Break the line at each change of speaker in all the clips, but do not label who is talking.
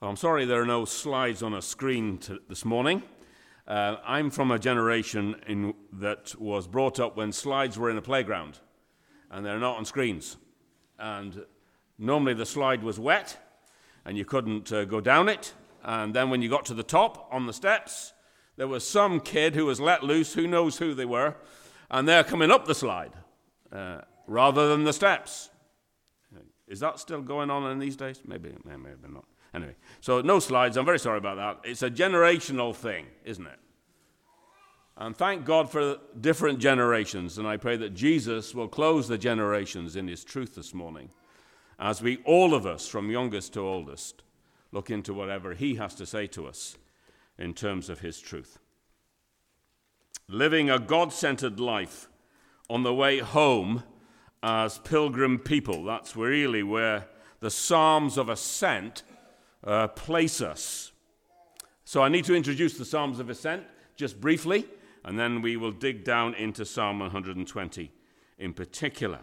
I'm sorry there are no slides on a screen this morning. Uh, I'm from a generation in, that was brought up when slides were in a playground and they're not on screens. And normally the slide was wet and you couldn't uh, go down it. And then when you got to the top on the steps, there was some kid who was let loose, who knows who they were, and they're coming up the slide uh, rather than the steps. Is that still going on in these days? Maybe, maybe not. Anyway, so no slides. I'm very sorry about that. It's a generational thing, isn't it? And thank God for different generations. And I pray that Jesus will close the generations in his truth this morning as we, all of us, from youngest to oldest, look into whatever he has to say to us in terms of his truth. Living a God centered life on the way home as pilgrim people. That's really where the Psalms of Ascent uh, place us. So I need to introduce the Psalms of Ascent just briefly, and then we will dig down into Psalm 120 in particular.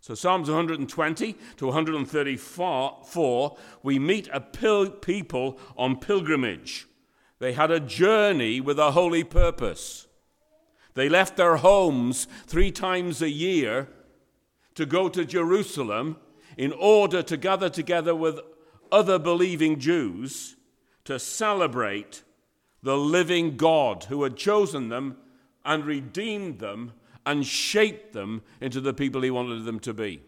So, Psalms 120 to 134, we meet a pil- people on pilgrimage. They had a journey with a holy purpose. They left their homes three times a year to go to Jerusalem in order to gather together with other believing Jews to celebrate the living God who had chosen them and redeemed them and shaped them into the people he wanted them to be.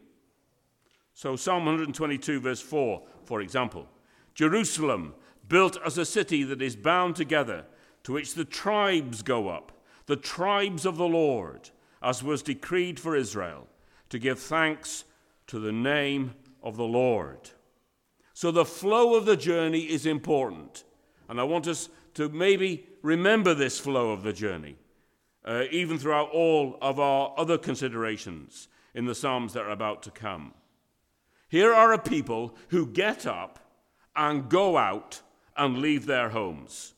So, Psalm 122, verse 4, for example Jerusalem, built as a city that is bound together, to which the tribes go up, the tribes of the Lord, as was decreed for Israel, to give thanks to the name of the Lord. So the flow of the journey is important. And I want us to maybe remember this flow of the journey, uh, even throughout all of our other considerations in the Psalms that are about to come. Here are a people who get up and go out and leave their homes.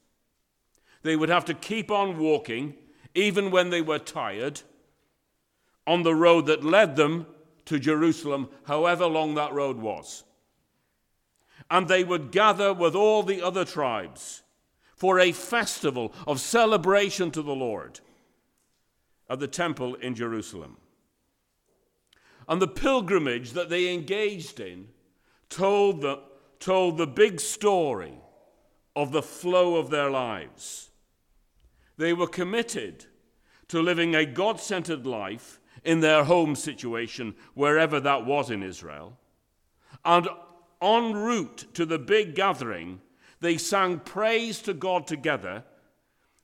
They would have to keep on walking, even when they were tired, on the road that led them to Jerusalem, however long that road was and they would gather with all the other tribes for a festival of celebration to the Lord at the temple in Jerusalem. And the pilgrimage that they engaged in told the, told the big story of the flow of their lives. They were committed to living a God centered life in their home situation, wherever that was in Israel, and en route to the big gathering, they sang praise to God together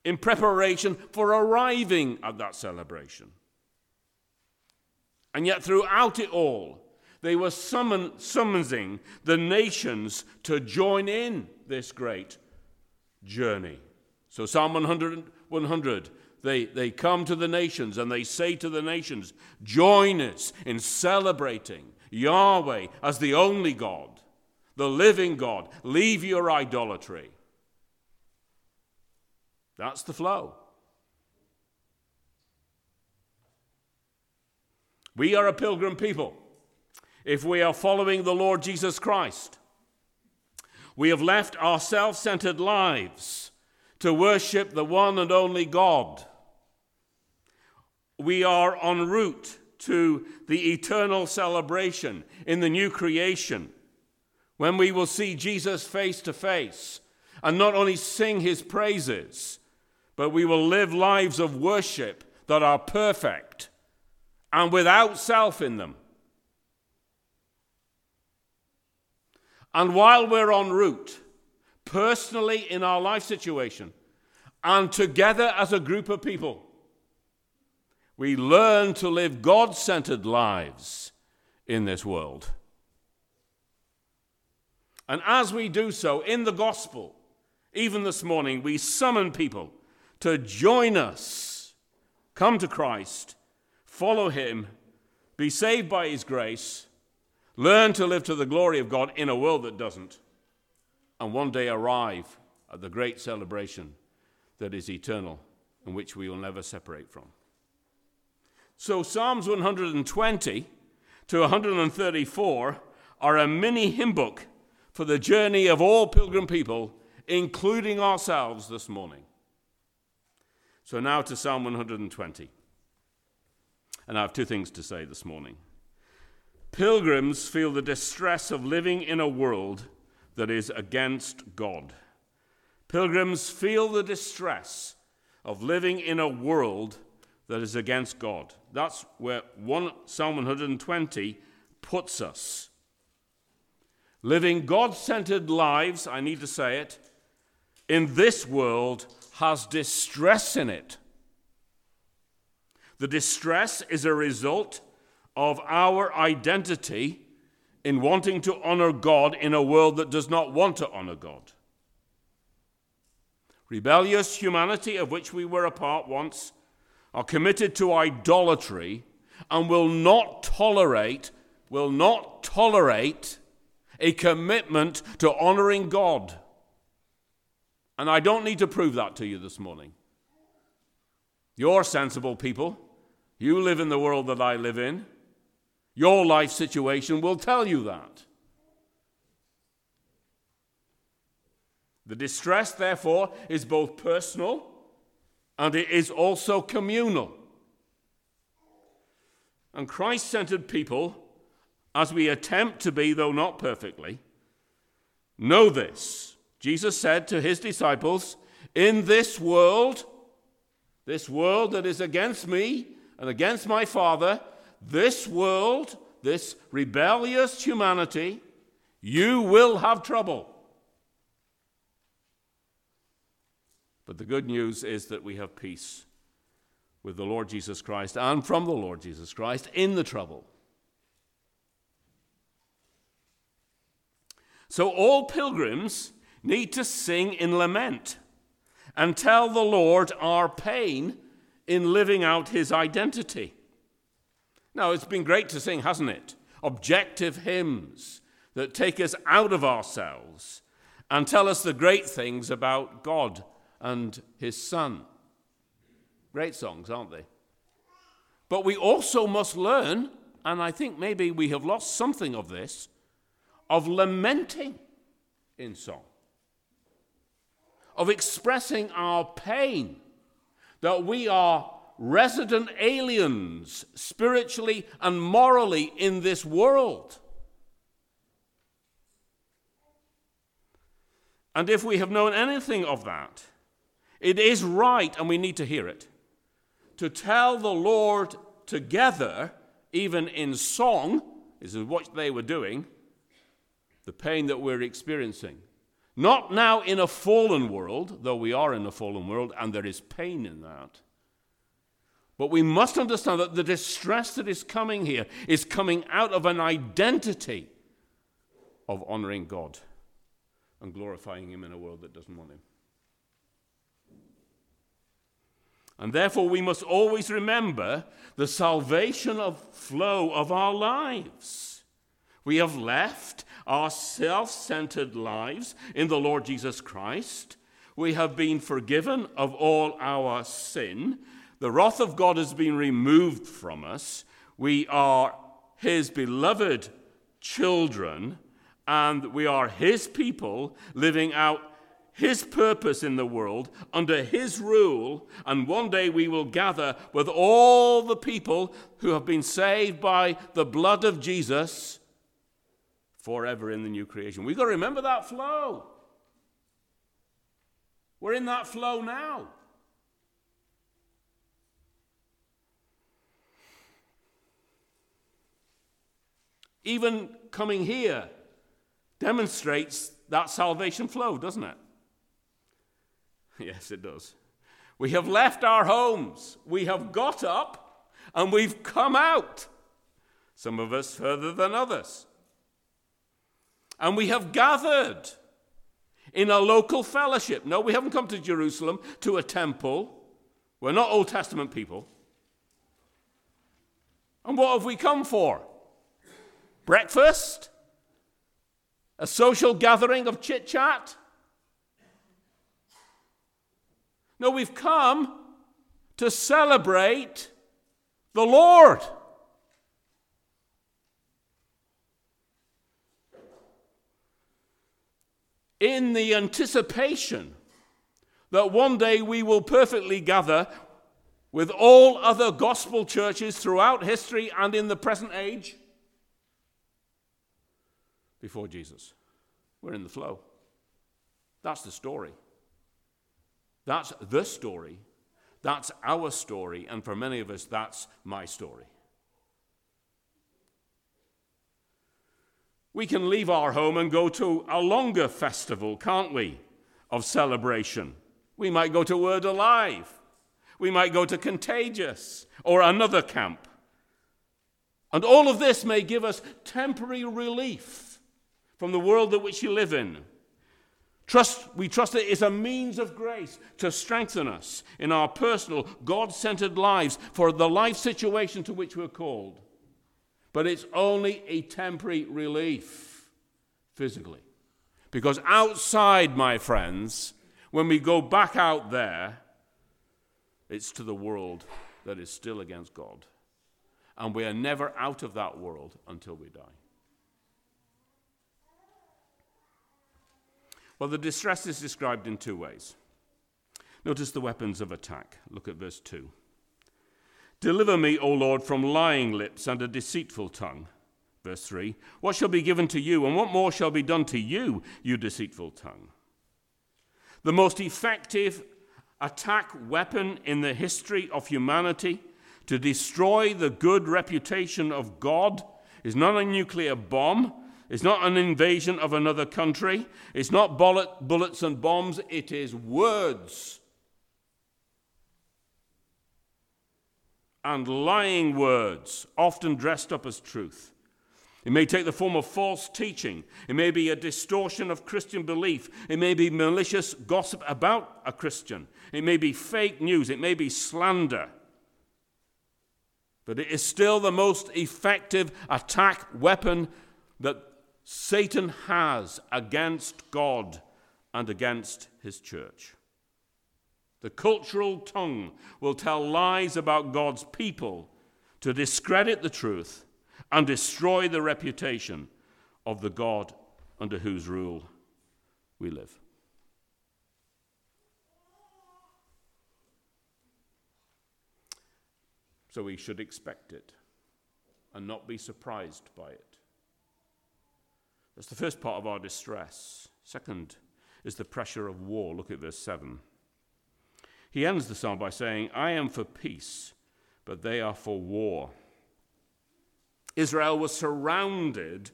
in preparation for arriving at that celebration. And yet, throughout it all, they were summon, summoning the nations to join in this great journey. So, Psalm 100, 100 they, they come to the nations and they say to the nations, Join us in celebrating Yahweh as the only God the living God. Leave your idolatry. That's the flow. We are a pilgrim people if we are following the Lord Jesus Christ. We have left our self centered lives to worship the one and only God. We are en route to the eternal celebration in the new creation when we will see Jesus face to face and not only sing his praises, but we will live lives of worship that are perfect and without self in them. And while we're en route, personally in our life situation, and together as a group of people, we learn to live God centered lives in this world. And as we do so in the gospel, even this morning, we summon people to join us, come to Christ, follow Him, be saved by His grace, learn to live to the glory of God in a world that doesn't, and one day arrive at the great celebration that is eternal and which we will never separate from. So, Psalms 120 to 134 are a mini hymn book for the journey of all pilgrim people, including ourselves this morning. So now to Psalm 120. And I have two things to say this morning. Pilgrims feel the distress of living in a world that is against God. Pilgrims feel the distress of living in a world that is against God. That's where one, Psalm 120 puts us. Living God centered lives, I need to say it, in this world has distress in it. The distress is a result of our identity in wanting to honor God in a world that does not want to honor God. Rebellious humanity, of which we were a part once, are committed to idolatry and will not tolerate, will not tolerate a commitment to honoring God. And I don't need to prove that to you this morning. You're sensible people. You live in the world that I live in. Your life situation will tell you that. The distress, therefore, is both personal and it is also communal. And Christ centered people, as we attempt to be, though not perfectly, know this. Jesus said to his disciples, In this world, this world that is against me and against my Father, this world, this rebellious humanity, you will have trouble. But the good news is that we have peace with the Lord Jesus Christ and from the Lord Jesus Christ in the trouble. So all pilgrims need to sing in lament and tell the Lord our pain in living out his identity. Now, it's been great to sing, hasn't it? Objective hymns that take us out of ourselves and tell us the great things about God and his Son. Great songs, aren't they? But we also must learn, and I think maybe we have lost something of this, of lamenting in song, of expressing our pain that we are resident aliens, spiritually and morally, in this world. And if we have known anything of that, it is right, and we need to hear it, to tell the Lord together, even in song, this is what they were doing, the pain that we're experiencing. Not now in a fallen world, though we are in a fallen world, and there is pain in that. But we must understand that the distress that is coming here is coming out of an identity of honoring God and glorifying Him in a world that doesn't want Him. And therefore, we must always remember the salvation of flow of our lives. We have left our self centered lives in the Lord Jesus Christ. We have been forgiven of all our sin the wrath of God has been removed from us. We are His beloved children, and we are His people living out His purpose in the world under His rule. And one day we will gather with all the people who have been saved by the blood of Jesus forever in the new creation. We've got to remember that flow. We're in that flow now. even coming here demonstrates that salvation flow, doesn't it? Yes, it does. We have left our homes, we have got up, and we've come out. Some of us further than others. And we have gathered in a local fellowship. No, we haven't come to Jerusalem to a temple. We're not Old Testament people. And what have we come for? Breakfast? A social gathering of chit chat? No, we've come to celebrate the Lord. In the anticipation that one day we will perfectly gather with all other gospel churches throughout history and in the present age before Jesus. We're in the flow. That's the story. That's the story. That's our story. And for many of us, that's my story. We can leave our home and go to a longer festival, can't we, of celebration. We might go to Word Alive. We might go to Contagious or another camp. And all of this may give us temporary relief from the world that which you live in. Trust, we trust it is a means of grace to strengthen us in our personal, God centered lives for the life situation to which we're called. But it's only a temporary relief physically. Because outside, my friends, when we go back out there, it's to the world that is still against God. And we are never out of that world until we die. Well, the distress is described in two ways. Notice the weapons of attack. Look at verse 2. Deliver me, O Lord, from lying lips and a deceitful tongue. Verse 3 What shall be given to you, and what more shall be done to you, you deceitful tongue? The most effective attack weapon in the history of humanity to destroy the good reputation of God is not a nuclear bomb, it's not an invasion of another country. It's not bullet, bullets and bombs. It is words. And lying words, often dressed up as truth. It may take the form of false teaching. It may be a distortion of Christian belief. It may be malicious gossip about a Christian. It may be fake news. It may be slander. But it is still the most effective attack weapon that Satan has against God and against his church. The cultural tongue will tell lies about God's people to discredit the truth and destroy the reputation of the God under whose rule we live. So we should expect it and not be surprised by it. That's the first part of our distress. Second is the pressure of war. Look at verse 7. He ends the psalm by saying, I am for peace, but they are for war. Israel was surrounded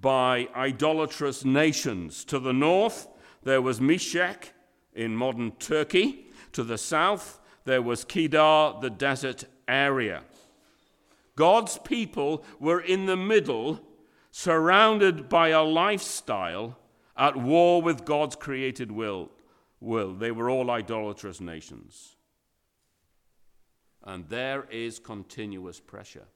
by idolatrous nations. To the north, there was Meshech in modern Turkey. To the south, there was Kedar, the desert area. God's people were in the middle surrounded by a lifestyle at war with God's created will. Will. They were all idolatrous nations. And there is continuous pressure.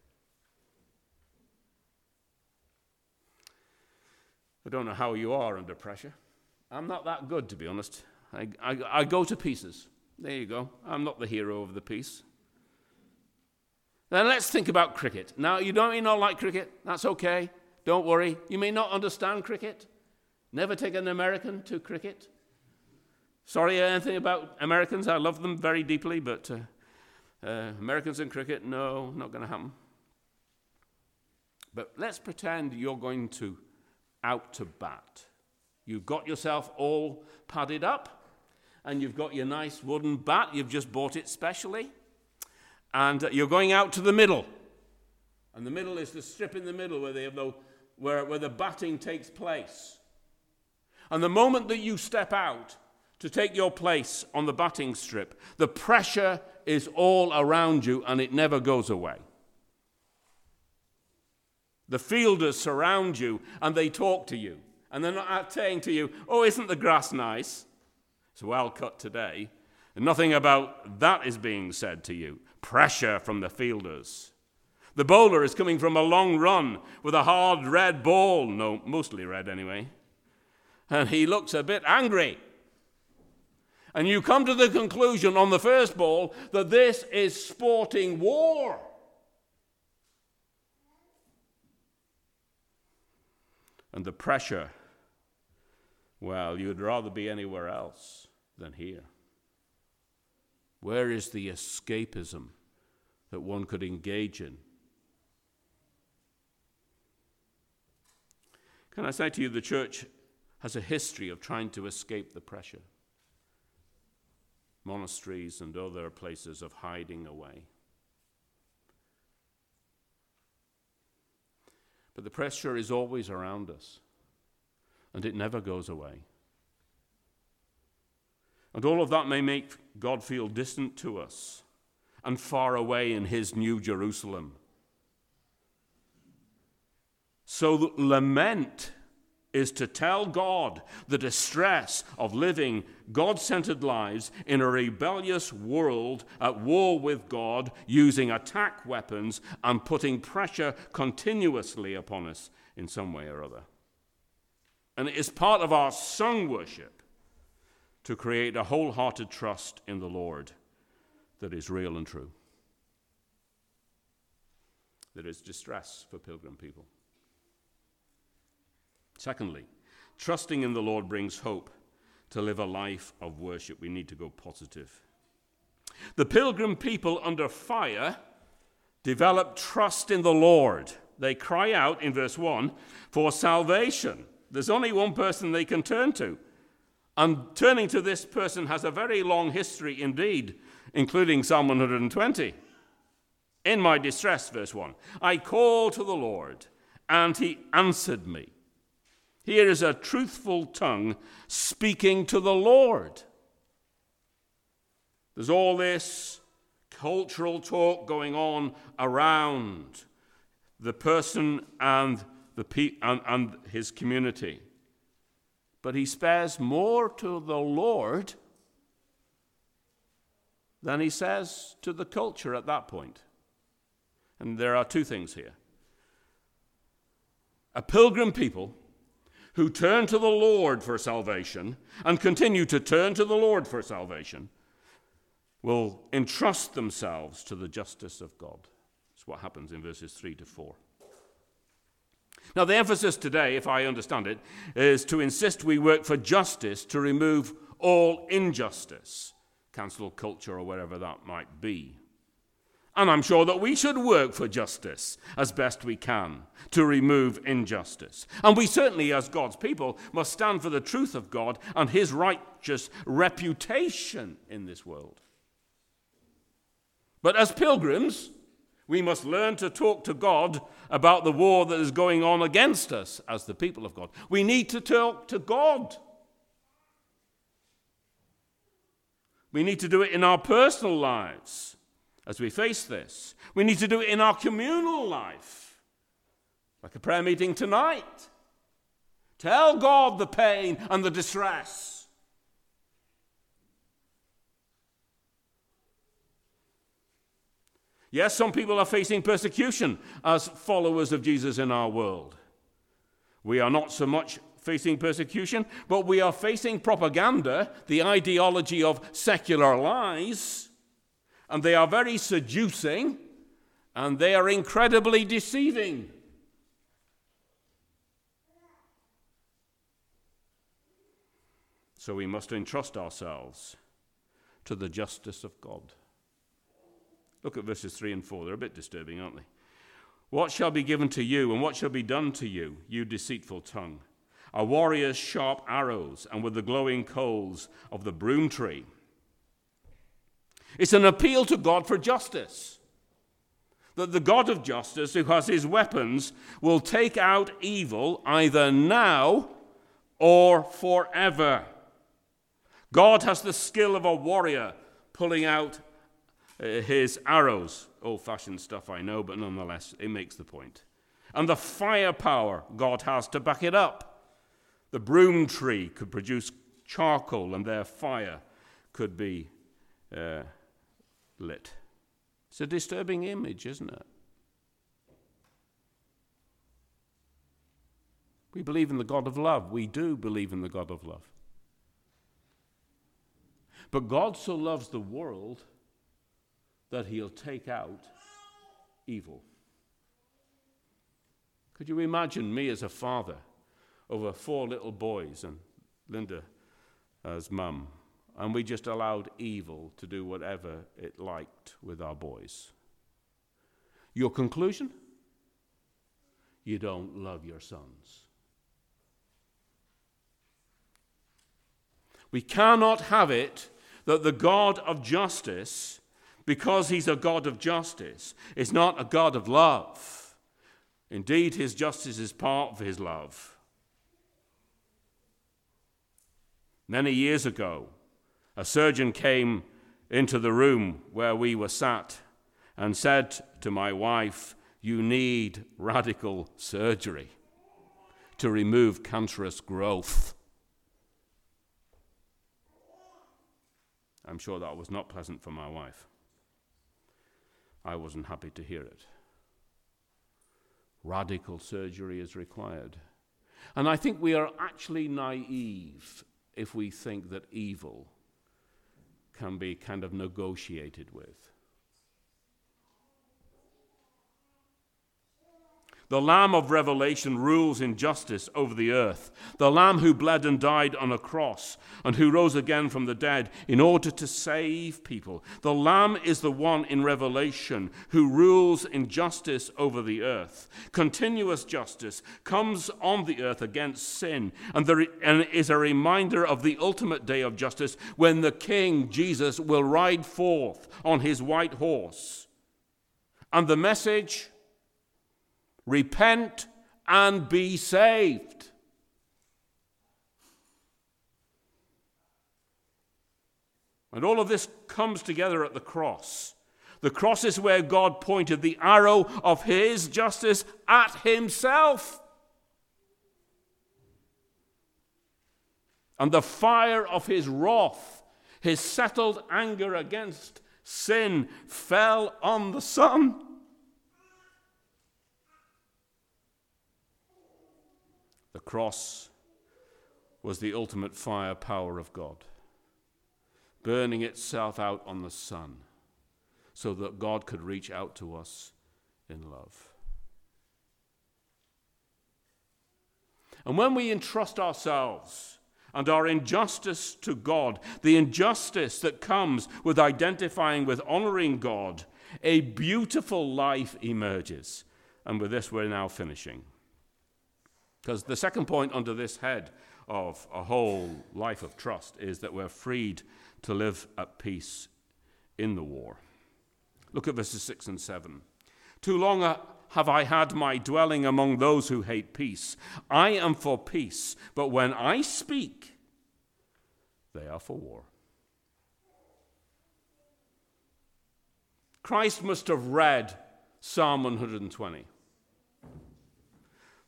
I don't know how you are under pressure. I'm not that good, to be honest. I, I, I go to pieces. There you go. I'm not the hero of the piece. Then let's think about cricket. Now, you don't, you not like cricket. That's okay. Don't worry, you may not understand cricket. Never take an American to cricket. Sorry, anything about Americans. I love them very deeply, but uh, uh, Americans in cricket, no, not going to happen. But let's pretend you're going to out to bat. You've got yourself all padded up, and you've got your nice wooden bat. You've just bought it specially, and uh, you're going out to the middle. And the middle is the strip in the middle where they have where, where the batting takes place. And the moment that you step out to take your place on the batting strip, the pressure is all around you and it never goes away. The fielders surround you and they talk to you. And they're not saying to you, Oh, isn't the grass nice? It's well cut today. And nothing about that is being said to you. Pressure from the fielders. The bowler is coming from a long run with a hard red ball, no, mostly red anyway, and he looks a bit angry. And you come to the conclusion on the first ball that this is sporting war. And the pressure well, you'd rather be anywhere else than here. Where is the escapism that one could engage in? Can I say to you, the church has a history of trying to escape the pressure. Monasteries and other places of hiding away. But the pressure is always around us, and it never goes away. And all of that may make God feel distant to us and far away in his new Jerusalem. So, lament is to tell God the distress of living God centered lives in a rebellious world at war with God, using attack weapons and putting pressure continuously upon us in some way or other. And it is part of our sung worship to create a wholehearted trust in the Lord that is real and true. There is distress for pilgrim people. Secondly, trusting in the Lord brings hope to live a life of worship. We need to go positive. The pilgrim people under fire develop trust in the Lord. They cry out in verse 1 for salvation. There's only one person they can turn to. And turning to this person has a very long history indeed, including Psalm 120. In my distress, verse 1, I called to the Lord, and he answered me. Here is a truthful tongue speaking to the Lord. There's all this cultural talk going on around the person and, the pe- and, and his community. But he spares more to the Lord than he says to the culture at that point. And there are two things here. A pilgrim people who turn to the Lord for salvation and continue to turn to the Lord for salvation will entrust themselves to the justice of God. That's what happens in verses 3 to 4. Now, the emphasis today, if I understand it, is to insist we work for justice to remove all injustice, cancel culture or wherever that might be. And I'm sure that we should work for justice as best we can to remove injustice. And we certainly, as God's people, must stand for the truth of God and his righteous reputation in this world. But as pilgrims, we must learn to talk to God about the war that is going on against us as the people of God. We need to talk to God. We need to do it in our personal lives as we face this. We need to do it in our communal life, like a prayer meeting tonight. Tell God the pain and the distress. Yes, some people are facing persecution as followers of Jesus in our world. We are not so much facing persecution, but we are facing propaganda, the ideology of secular lies and they are very seducing, and they are incredibly deceiving. So we must entrust ourselves to the justice of God. Look at verses 3 and 4. They're a bit disturbing, aren't they? What shall be given to you, and what shall be done to you, you deceitful tongue? A warrior's sharp arrows, and with the glowing coals of the broom tree. It's an appeal to God for justice. That the God of justice, who has his weapons, will take out evil either now or forever. God has the skill of a warrior pulling out uh, his arrows. Old fashioned stuff, I know, but nonetheless, it makes the point. And the firepower God has to back it up. The broom tree could produce charcoal, and their fire could be uh, lit. It's a disturbing image, isn't it? We believe in the God of love. We do believe in the God of love. But God so loves the world that he'll take out evil. Could you imagine me as a father over four little boys and Linda as mum, and we just allowed evil to do whatever it liked with our boys. Your conclusion? You don't love your sons. We cannot have it that the God of justice, because he's a God of justice, is not a God of love. Indeed, his justice is part of his love. Many years ago, a surgeon came into the room where we were sat and said to my wife, You need radical surgery to remove cancerous growth. I'm sure that was not pleasant for my wife. I wasn't happy to hear it. Radical surgery is required. And I think we are actually naive if we think that evil can be kind of negotiated with. The Lamb of Revelation rules in justice over the earth. The Lamb who bled and died on a cross and who rose again from the dead in order to save people. The Lamb is the one in Revelation who rules in justice over the earth. Continuous justice comes on the earth against sin and, there, and is a reminder of the ultimate day of justice when the King, Jesus, will ride forth on his white horse. And the message Repent and be saved. And all of this comes together at the cross. The cross is where God pointed the arrow of his justice at himself. And the fire of his wrath, his settled anger against sin, fell on the Son. Cross was the ultimate firepower of God, burning itself out on the Son so that God could reach out to us in love. And when we entrust ourselves and our injustice to God, the injustice that comes with identifying with honoring God, a beautiful life emerges. And with this, we're now finishing. Because the second point under this head of a whole life of trust is that we're freed to live at peace in the war. Look at verses 6 and 7. Too long have I had my dwelling among those who hate peace. I am for peace, but when I speak, they are for war. Christ must have read Psalm 120.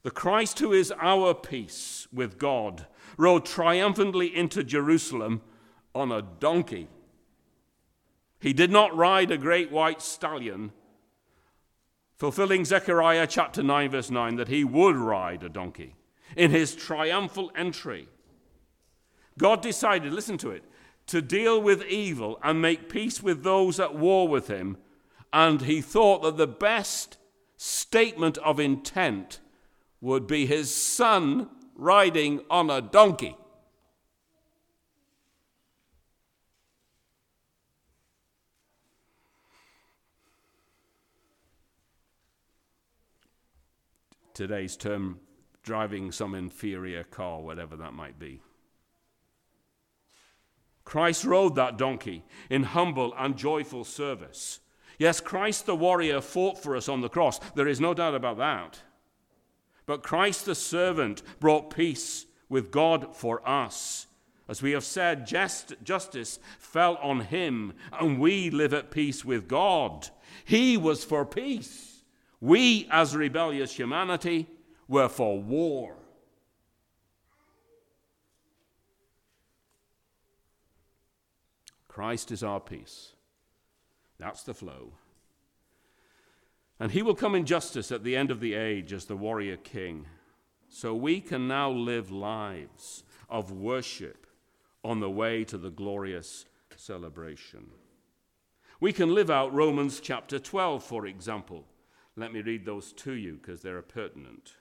The Christ who is our peace with God rode triumphantly into Jerusalem on a donkey. He did not ride a great white stallion, fulfilling Zechariah chapter 9, verse 9, that he would ride a donkey in his triumphal entry. God decided, listen to it, to deal with evil and make peace with those at war with him. And he thought that the best statement of intent would be his son riding on a donkey. Today's term, driving some inferior car, whatever that might be. Christ rode that donkey in humble and joyful service. Yes, Christ the warrior fought for us on the cross. There is no doubt about that. But Christ the servant brought peace with God for us. As we have said, just, justice fell on him, and we live at peace with God. He was for peace. We, as rebellious humanity, were for war. Christ is our peace. That's the flow. And he will come in justice at the end of the age as the warrior king. So we can now live lives of worship on the way to the glorious celebration. We can live out Romans chapter 12, for example. Let me read those to you because they're pertinent.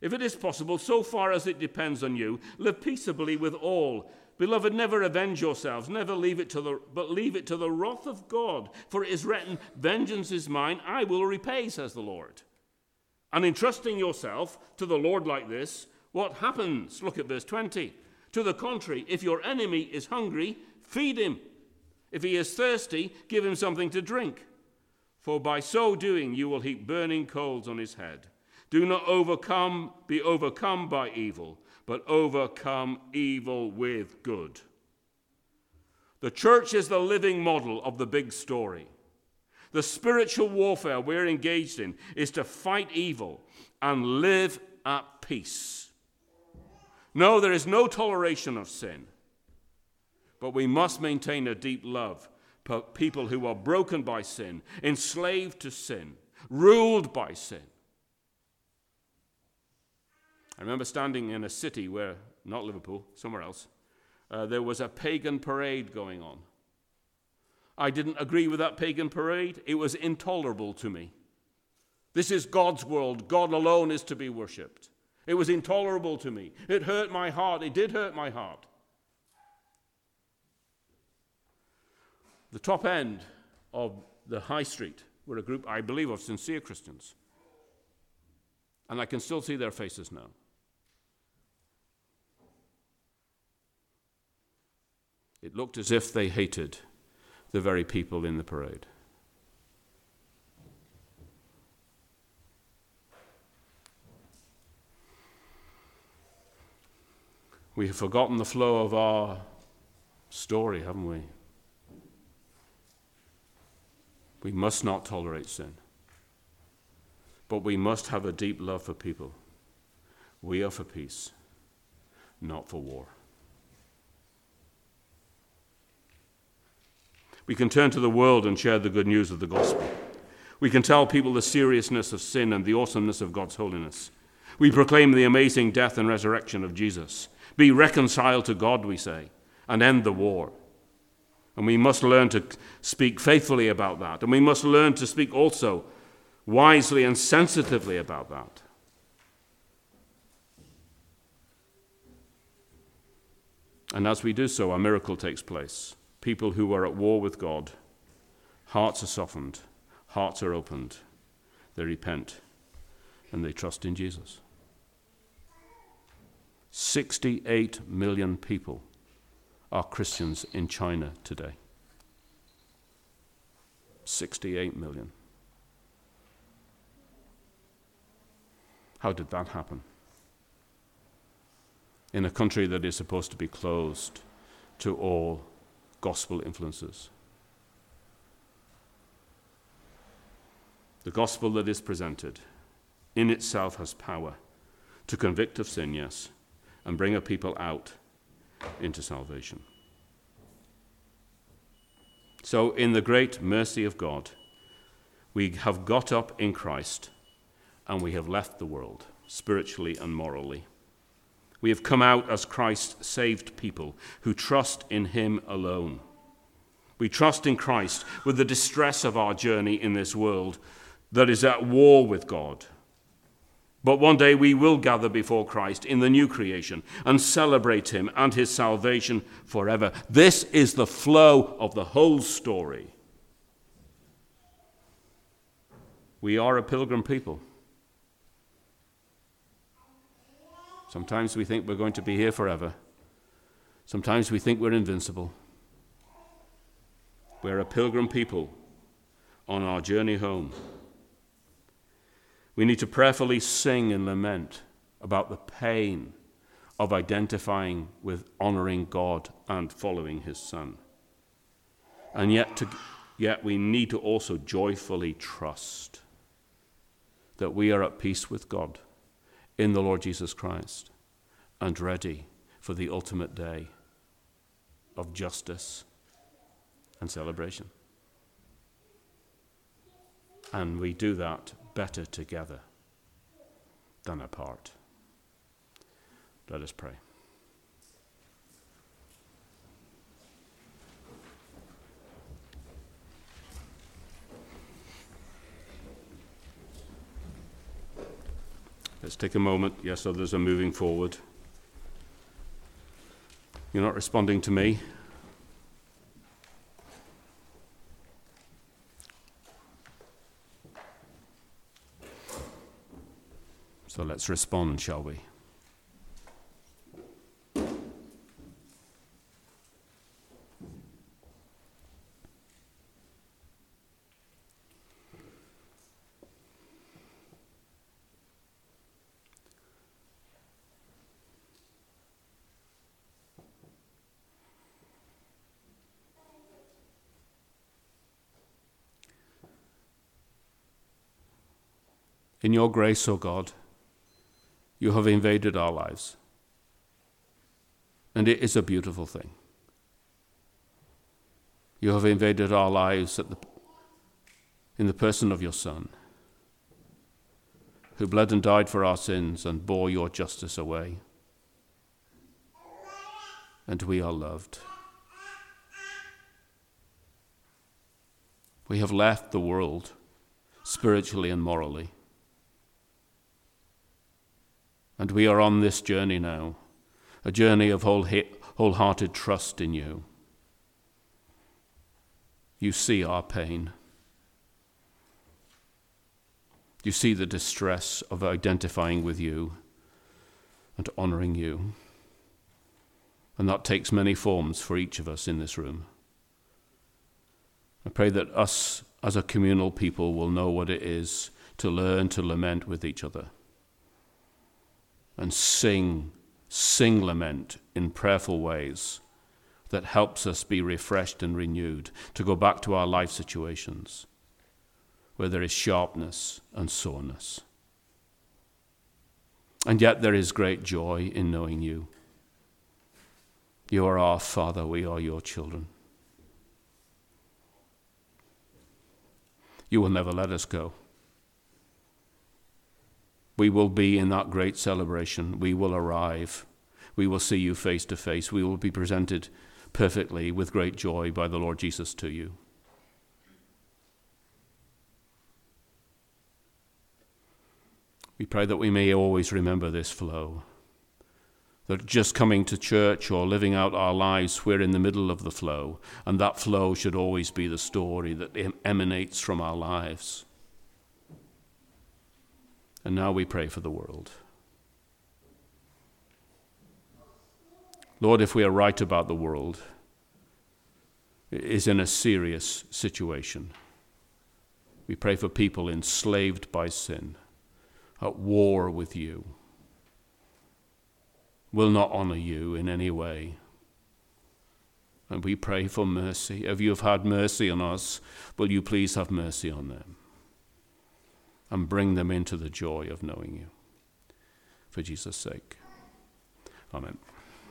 If it is possible, so far as it depends on you, live peaceably with all. Beloved, never avenge yourselves, never leave it to the but leave it to the wrath of God, for it is written, Vengeance is mine, I will repay, says the Lord. And entrusting yourself to the Lord like this, what happens? Look at verse 20. To the contrary, if your enemy is hungry, feed him. If he is thirsty, give him something to drink. For by so doing, you will heap burning coals on his head. Do not overcome, be overcome by evil, but overcome evil with good. The church is the living model of the big story. The spiritual warfare we're engaged in is to fight evil and live at peace. No, there is no toleration of sin, but we must maintain a deep love for people who are broken by sin, enslaved to sin, ruled by sin. I remember standing in a city where, not Liverpool, somewhere else, uh, there was a pagan parade going on. I didn't agree with that pagan parade. It was intolerable to me. This is God's world. God alone is to be worshipped. It was intolerable to me. It hurt my heart. It did hurt my heart. The top end of the high street were a group, I believe, of sincere Christians. And I can still see their faces now. It looked as if they hated the very people in the parade. We have forgotten the flow of our story, haven't we? We must not tolerate sin. But we must have a deep love for people. We are for peace, not for war. We can turn to the world and share the good news of the gospel. We can tell people the seriousness of sin and the awesomeness of God's holiness. We proclaim the amazing death and resurrection of Jesus. Be reconciled to God, we say, and end the war. And we must learn to speak faithfully about that. And we must learn to speak also wisely and sensitively about that. And as we do so, a miracle takes place people who are at war with God. Hearts are softened, hearts are opened, they repent, and they trust in Jesus. 68 million people are Christians in China today. 68 million. How did that happen? In a country that is supposed to be closed to all gospel influences. The gospel that is presented in itself has power to convict of sin, yes, and bring a people out into salvation. So, in the great mercy of God, we have got up in Christ and we have left the world, spiritually and morally. We have come out as Christ saved people who trust in Him alone. We trust in Christ with the distress of our journey in this world that is at war with God. But one day we will gather before Christ in the new creation and celebrate Him and His salvation forever. This is the flow of the whole story. We are a pilgrim people. Sometimes we think we're going to be here forever. Sometimes we think we're invincible. We're a pilgrim people on our journey home. We need to prayerfully sing and lament about the pain of identifying with honoring God and following His Son. And yet, to, yet we need to also joyfully trust that we are at peace with God in the Lord Jesus Christ and ready for the ultimate day of justice and celebration. And we do that better together than apart. Let us pray. Let's take a moment. Yes, others are moving forward. You're not responding to me. So let's respond, shall we? In your grace, O God, you have invaded our lives. And it is a beautiful thing. You have invaded our lives the, in the person of your Son, who bled and died for our sins and bore your justice away. And we are loved. We have left the world spiritually and morally and we are on this journey now, a journey of wholehearted trust in you. You see our pain. You see the distress of identifying with you and honoring you. And that takes many forms for each of us in this room. I pray that us as a communal people will know what it is to learn to lament with each other and sing, sing lament in prayerful ways that helps us be refreshed and renewed to go back to our life situations where there is sharpness and soreness. And yet there is great joy in knowing you. You are our Father, we are your children. You will never let us go we will be in that great celebration. We will arrive. We will see you face to face. We will be presented perfectly with great joy by the Lord Jesus to you. We pray that we may always remember this flow. That just coming to church or living out our lives, we're in the middle of the flow, and that flow should always be the story that emanates from our lives. And now we pray for the world. Lord, if we are right about the world, it is in a serious situation. We pray for people enslaved by sin, at war with you, will not honor you in any way. And we pray for mercy. If you have had mercy on us, will you please have mercy on them? And bring them into the joy of knowing you. For Jesus' sake. Amen.